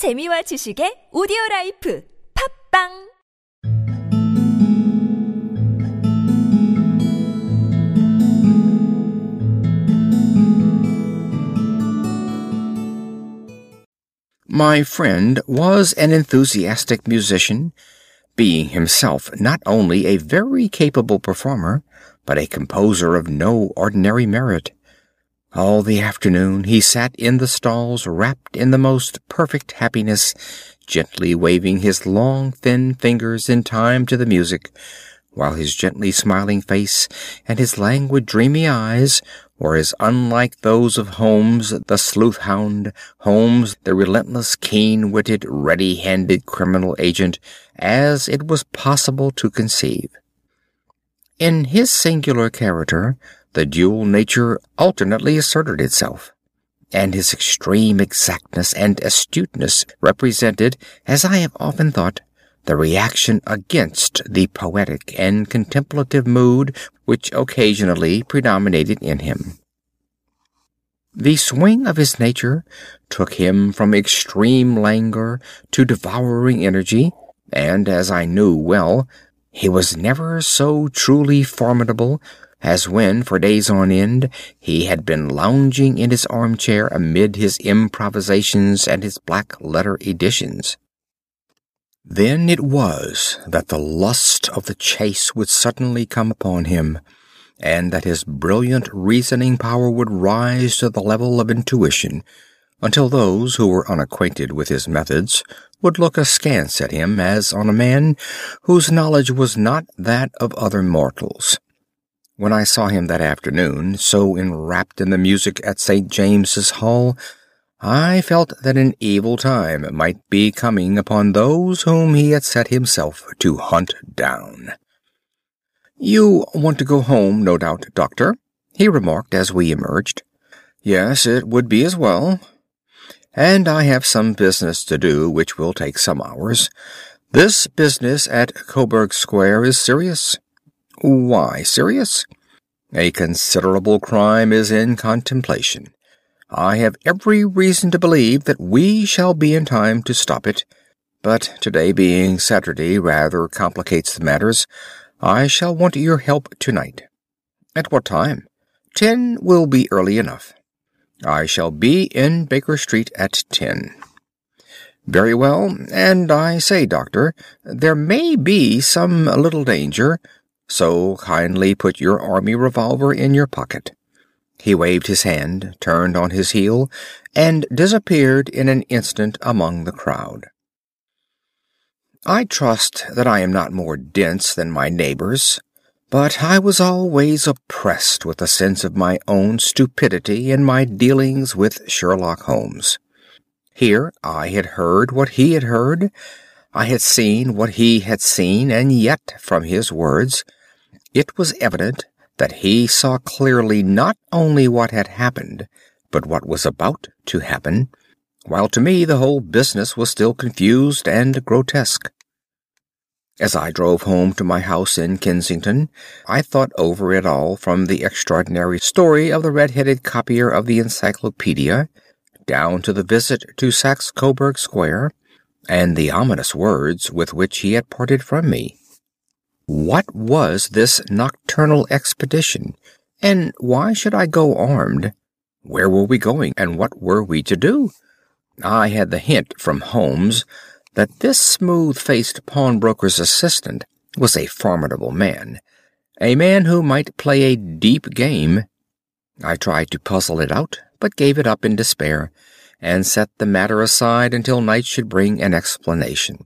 재미와 지식의 오디오 라이프 팟빵 My friend was an enthusiastic musician, being himself not only a very capable performer, but a composer of no ordinary merit. All the afternoon he sat in the stalls wrapped in the most perfect happiness, gently waving his long thin fingers in time to the music, while his gently smiling face and his languid dreamy eyes were as unlike those of Holmes the sleuth hound, Holmes the relentless, keen witted, ready handed criminal agent, as it was possible to conceive. In his singular character the dual nature alternately asserted itself, and his extreme exactness and astuteness represented, as I have often thought, the reaction against the poetic and contemplative mood which occasionally predominated in him. The swing of his nature took him from extreme languor to devouring energy, and, as I knew well, he was never so truly formidable as when, for days on end, he had been lounging in his armchair amid his improvisations and his black letter editions. Then it was that the lust of the chase would suddenly come upon him, and that his brilliant reasoning power would rise to the level of intuition, until those who were unacquainted with his methods would look askance at him as on a man whose knowledge was not that of other mortals. When I saw him that afternoon, so enwrapped in the music at St. James's Hall, I felt that an evil time might be coming upon those whom he had set himself to hunt down. "You want to go home, no doubt, doctor," he remarked as we emerged. "Yes, it would be as well. And I have some business to do which will take some hours. This business at Coburg Square is serious." "Why serious?" "A considerable crime is in contemplation. I have every reason to believe that we shall be in time to stop it, but today being Saturday rather complicates the matters. I shall want your help tonight." "At what time?" "Ten will be early enough." "I shall be in Baker Street at ten." "Very well. And I say, doctor, there may be some little danger, so kindly put your army revolver in your pocket. He waved his hand, turned on his heel, and disappeared in an instant among the crowd. I trust that I am not more dense than my neighbors, but I was always oppressed with a sense of my own stupidity in my dealings with Sherlock Holmes. Here I had heard what he had heard, I had seen what he had seen, and yet, from his words, it was evident that he saw clearly not only what had happened, but what was about to happen, while to me the whole business was still confused and grotesque. As I drove home to my house in Kensington, I thought over it all from the extraordinary story of the red-headed copier of the Encyclopedia down to the visit to Saxe Coburg Square, and the ominous words with which he had parted from me. What was this nocturnal expedition, and why should I go armed? Where were we going, and what were we to do? I had the hint from Holmes that this smooth-faced pawnbroker's assistant was a formidable man, a man who might play a deep game. I tried to puzzle it out, but gave it up in despair, and set the matter aside until night should bring an explanation.